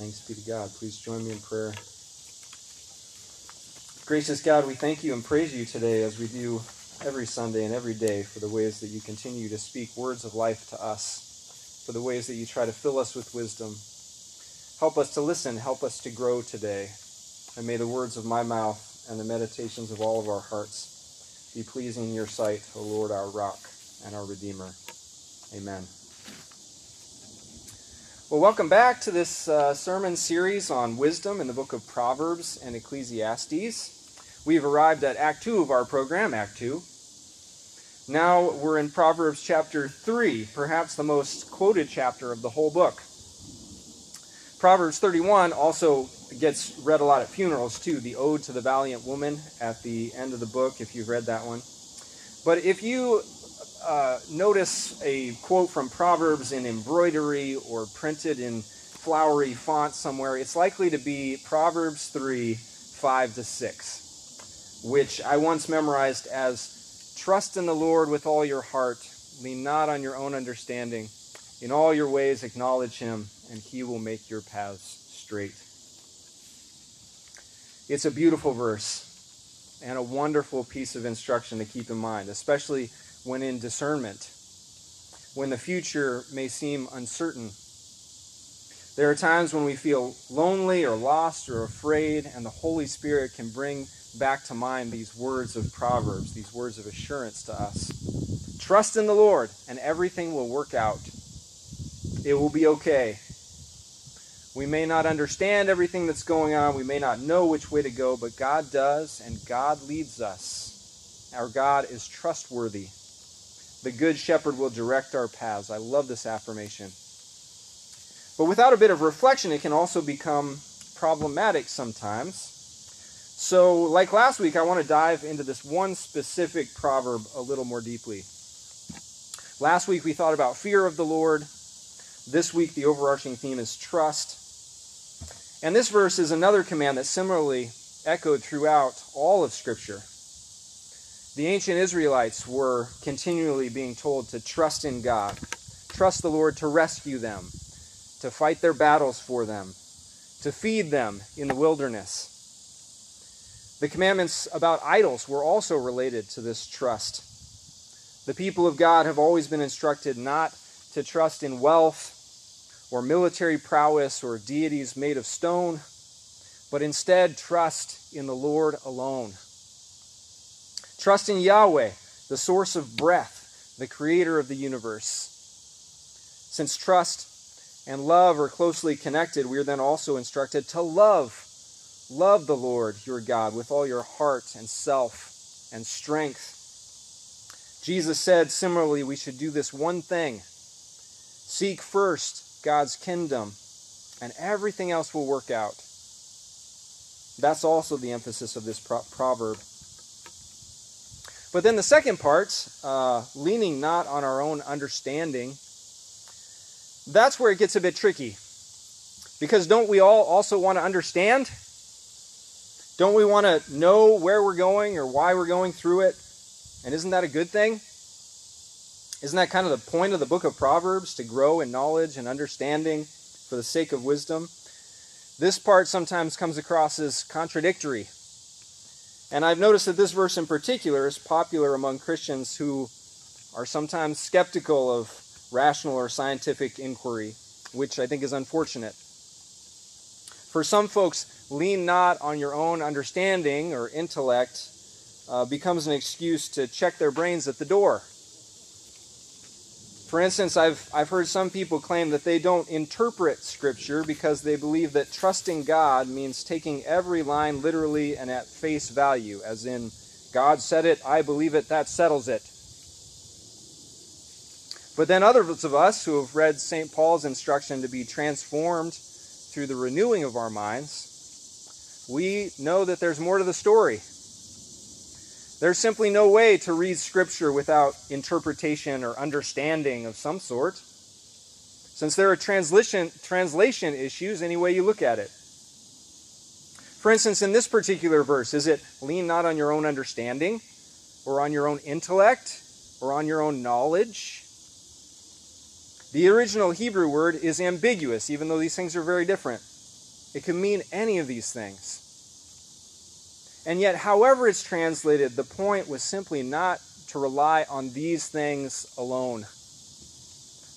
Thanks be to God. Please join me in prayer. Gracious God, we thank you and praise you today as we do every Sunday and every day for the ways that you continue to speak words of life to us, for the ways that you try to fill us with wisdom. Help us to listen, help us to grow today. And may the words of my mouth and the meditations of all of our hearts be pleasing in your sight, O Lord, our rock and our Redeemer. Amen. Well, welcome back to this uh, sermon series on wisdom in the book of Proverbs and Ecclesiastes. We've arrived at Act 2 of our program, Act 2. Now we're in Proverbs chapter 3, perhaps the most quoted chapter of the whole book. Proverbs 31 also gets read a lot at funerals too, the Ode to the Valiant Woman at the end of the book, if you've read that one. But if you uh, notice a quote from Proverbs in embroidery or printed in flowery font somewhere, it's likely to be Proverbs 3 5 to 6, which I once memorized as Trust in the Lord with all your heart, lean not on your own understanding. In all your ways, acknowledge him, and he will make your paths straight. It's a beautiful verse and a wonderful piece of instruction to keep in mind, especially when in discernment, when the future may seem uncertain. There are times when we feel lonely or lost or afraid, and the Holy Spirit can bring back to mind these words of Proverbs, these words of assurance to us. Trust in the Lord, and everything will work out. It will be okay. We may not understand everything that's going on. We may not know which way to go, but God does, and God leads us. Our God is trustworthy. The Good Shepherd will direct our paths. I love this affirmation. But without a bit of reflection, it can also become problematic sometimes. So, like last week, I want to dive into this one specific proverb a little more deeply. Last week, we thought about fear of the Lord. This week, the overarching theme is trust. And this verse is another command that similarly echoed throughout all of Scripture. The ancient Israelites were continually being told to trust in God, trust the Lord to rescue them, to fight their battles for them, to feed them in the wilderness. The commandments about idols were also related to this trust. The people of God have always been instructed not to trust in wealth or military prowess or deities made of stone, but instead trust in the Lord alone. Trust in Yahweh, the source of breath, the creator of the universe. Since trust and love are closely connected, we are then also instructed to love. Love the Lord your God with all your heart and self and strength. Jesus said similarly, we should do this one thing seek first God's kingdom, and everything else will work out. That's also the emphasis of this pro- proverb. But then the second part, uh, leaning not on our own understanding, that's where it gets a bit tricky. Because don't we all also want to understand? Don't we want to know where we're going or why we're going through it? And isn't that a good thing? Isn't that kind of the point of the book of Proverbs to grow in knowledge and understanding for the sake of wisdom? This part sometimes comes across as contradictory. And I've noticed that this verse in particular is popular among Christians who are sometimes skeptical of rational or scientific inquiry, which I think is unfortunate. For some folks, lean not on your own understanding or intellect uh, becomes an excuse to check their brains at the door. For instance, I've, I've heard some people claim that they don't interpret Scripture because they believe that trusting God means taking every line literally and at face value, as in, God said it, I believe it, that settles it. But then others of us who have read St. Paul's instruction to be transformed through the renewing of our minds, we know that there's more to the story. There's simply no way to read Scripture without interpretation or understanding of some sort, since there are translation, translation issues any way you look at it. For instance, in this particular verse, is it lean not on your own understanding, or on your own intellect, or on your own knowledge? The original Hebrew word is ambiguous, even though these things are very different. It can mean any of these things. And yet, however it's translated, the point was simply not to rely on these things alone,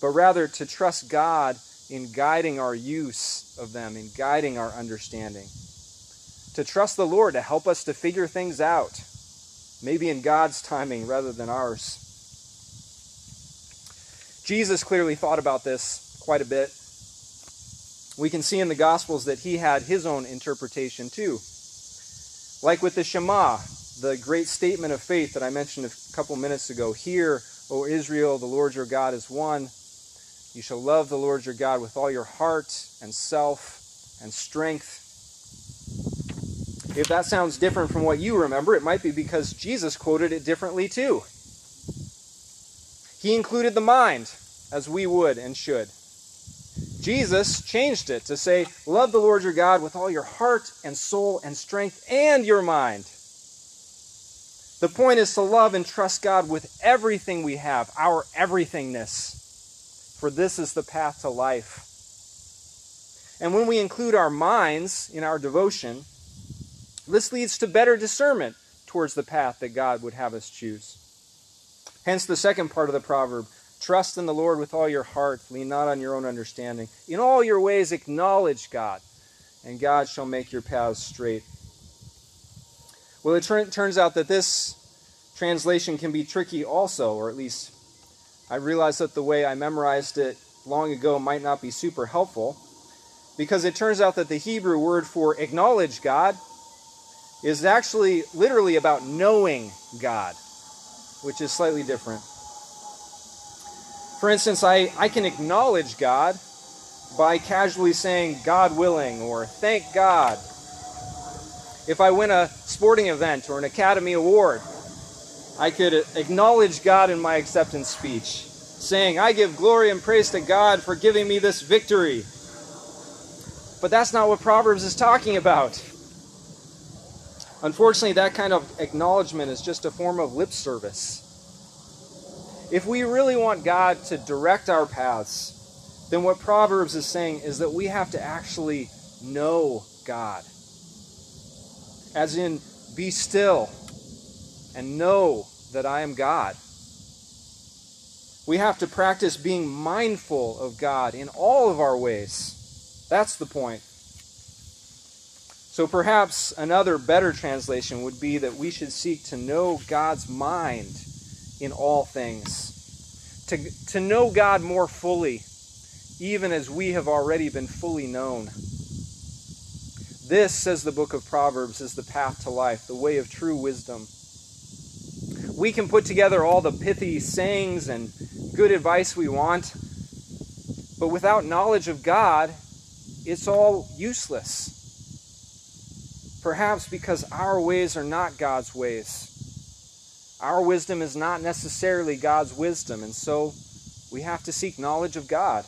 but rather to trust God in guiding our use of them, in guiding our understanding. To trust the Lord to help us to figure things out, maybe in God's timing rather than ours. Jesus clearly thought about this quite a bit. We can see in the Gospels that he had his own interpretation too. Like with the Shema, the great statement of faith that I mentioned a couple minutes ago. Hear, O Israel, the Lord your God is one. You shall love the Lord your God with all your heart and self and strength. If that sounds different from what you remember, it might be because Jesus quoted it differently too. He included the mind, as we would and should. Jesus changed it to say, Love the Lord your God with all your heart and soul and strength and your mind. The point is to love and trust God with everything we have, our everythingness. For this is the path to life. And when we include our minds in our devotion, this leads to better discernment towards the path that God would have us choose. Hence the second part of the proverb Trust in the Lord with all your heart, lean not on your own understanding. In all your ways, acknowledge God, and God shall make your paths straight. Well, it turns out that this translation can be tricky also, or at least I realize that the way I memorized it long ago might not be super helpful, because it turns out that the Hebrew word for acknowledge God is actually literally about knowing God, which is slightly different. For instance, I, I can acknowledge God by casually saying, God willing, or thank God. If I win a sporting event or an Academy Award, I could acknowledge God in my acceptance speech, saying, I give glory and praise to God for giving me this victory. But that's not what Proverbs is talking about. Unfortunately, that kind of acknowledgement is just a form of lip service. If we really want God to direct our paths, then what Proverbs is saying is that we have to actually know God. As in, be still and know that I am God. We have to practice being mindful of God in all of our ways. That's the point. So perhaps another better translation would be that we should seek to know God's mind in all things, to, to know God more fully, even as we have already been fully known. This, says the book of Proverbs, is the path to life, the way of true wisdom. We can put together all the pithy sayings and good advice we want, but without knowledge of God, it's all useless. Perhaps because our ways are not God's ways. Our wisdom is not necessarily God's wisdom, and so we have to seek knowledge of God.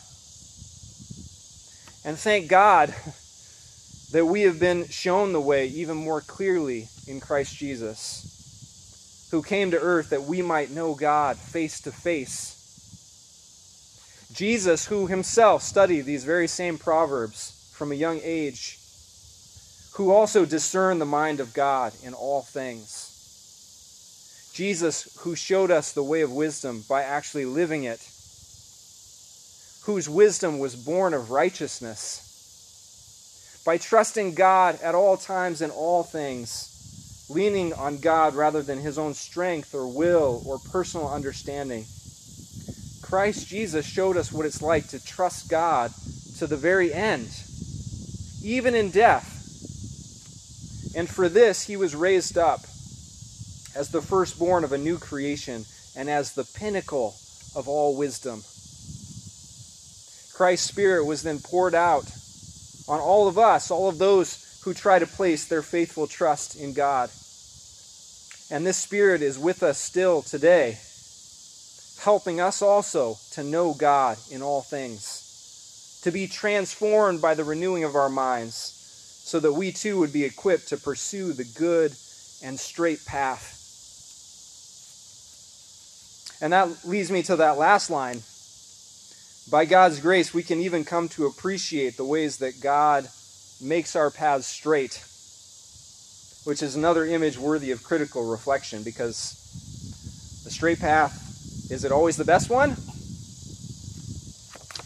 And thank God that we have been shown the way even more clearly in Christ Jesus, who came to earth that we might know God face to face. Jesus, who himself studied these very same proverbs from a young age, who also discerned the mind of God in all things. Jesus, who showed us the way of wisdom by actually living it, whose wisdom was born of righteousness. By trusting God at all times in all things, leaning on God rather than his own strength or will or personal understanding. Christ Jesus showed us what it's like to trust God to the very end, even in death. And for this, he was raised up as the firstborn of a new creation and as the pinnacle of all wisdom. Christ's Spirit was then poured out on all of us, all of those who try to place their faithful trust in God. And this Spirit is with us still today, helping us also to know God in all things, to be transformed by the renewing of our minds, so that we too would be equipped to pursue the good and straight path and that leads me to that last line By God's grace, we can even come to appreciate the ways that God makes our paths straight, which is another image worthy of critical reflection because the straight path, is it always the best one?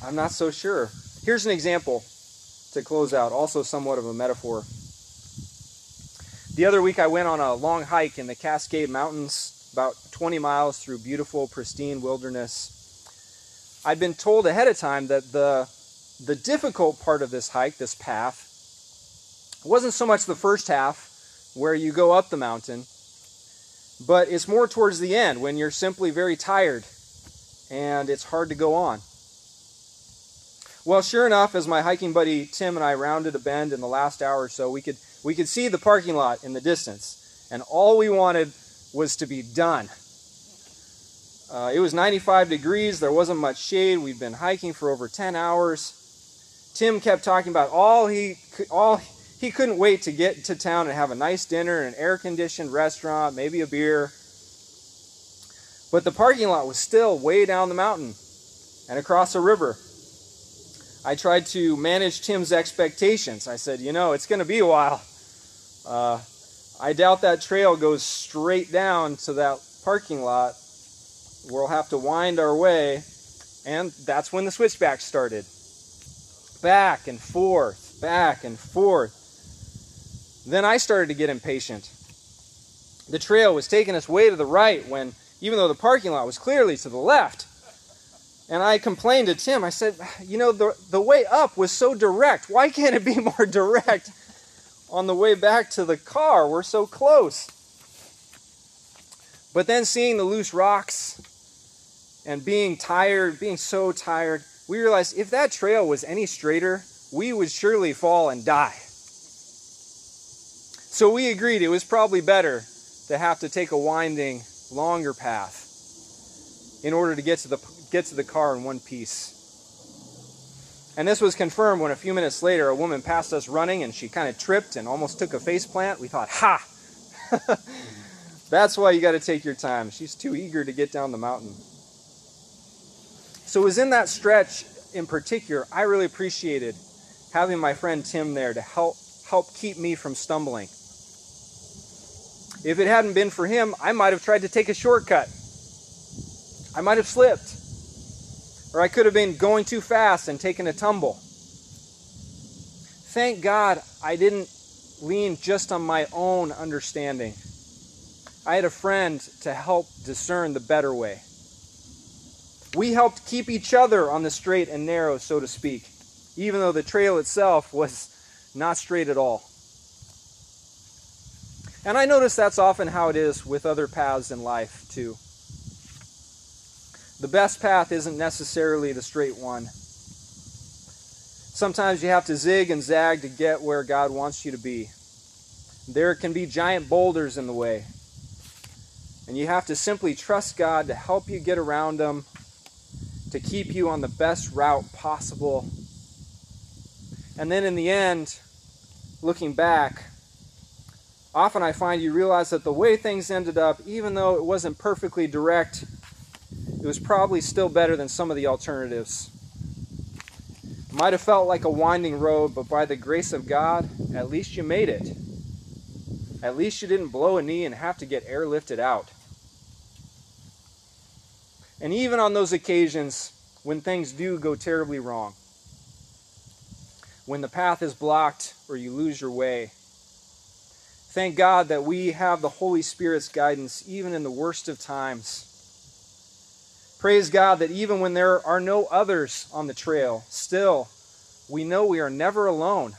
I'm not so sure. Here's an example to close out, also somewhat of a metaphor. The other week, I went on a long hike in the Cascade Mountains, about 20 miles through beautiful, pristine wilderness. I'd been told ahead of time that the, the difficult part of this hike, this path, wasn't so much the first half where you go up the mountain, but it's more towards the end when you're simply very tired and it's hard to go on. Well, sure enough, as my hiking buddy Tim and I rounded a bend in the last hour or so, we could we could see the parking lot in the distance, and all we wanted was to be done. Uh, it was 95 degrees. There wasn't much shade. We'd been hiking for over 10 hours. Tim kept talking about all he all he couldn't wait to get to town and have a nice dinner in an air-conditioned restaurant, maybe a beer. But the parking lot was still way down the mountain and across a river. I tried to manage Tim's expectations. I said, you know, it's going to be a while. Uh, I doubt that trail goes straight down to that parking lot. We'll have to wind our way. And that's when the switchback started. Back and forth, back and forth. Then I started to get impatient. The trail was taking us way to the right when, even though the parking lot was clearly to the left, and I complained to Tim. I said, you know, the, the way up was so direct. Why can't it be more direct on the way back to the car? We're so close. But then seeing the loose rocks and being tired, being so tired, we realized if that trail was any straighter, we would surely fall and die. So we agreed it was probably better to have to take a winding, longer path in order to get to the get to the car in one piece. And this was confirmed when a few minutes later a woman passed us running and she kind of tripped and almost took a face plant. We thought, ha! That's why you got to take your time. She's too eager to get down the mountain. So it was in that stretch in particular, I really appreciated having my friend Tim there to help help keep me from stumbling. If it hadn't been for him, I might have tried to take a shortcut. I might have slipped. Or I could have been going too fast and taken a tumble. Thank God I didn't lean just on my own understanding. I had a friend to help discern the better way. We helped keep each other on the straight and narrow, so to speak, even though the trail itself was not straight at all. And I notice that's often how it is with other paths in life, too. The best path isn't necessarily the straight one. Sometimes you have to zig and zag to get where God wants you to be. There can be giant boulders in the way. And you have to simply trust God to help you get around them, to keep you on the best route possible. And then in the end, looking back, often I find you realize that the way things ended up, even though it wasn't perfectly direct, it was probably still better than some of the alternatives. Might have felt like a winding road, but by the grace of God, at least you made it. At least you didn't blow a knee and have to get airlifted out. And even on those occasions when things do go terribly wrong, when the path is blocked or you lose your way, thank God that we have the Holy Spirit's guidance even in the worst of times Praise God that even when there are no others on the trail, still we know we are never alone.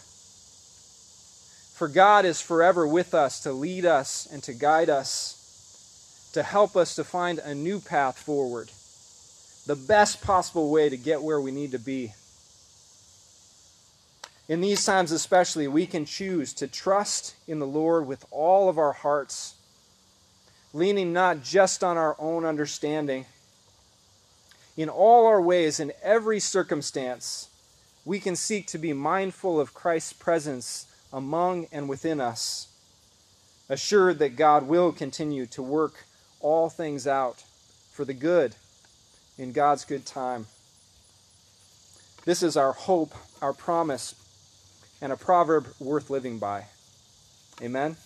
For God is forever with us to lead us and to guide us, to help us to find a new path forward, the best possible way to get where we need to be. In these times, especially, we can choose to trust in the Lord with all of our hearts, leaning not just on our own understanding in all our ways, in every circumstance, we can seek to be mindful of Christ's presence among and within us, assured that God will continue to work all things out for the good in God's good time. This is our hope, our promise, and a proverb worth living by. Amen.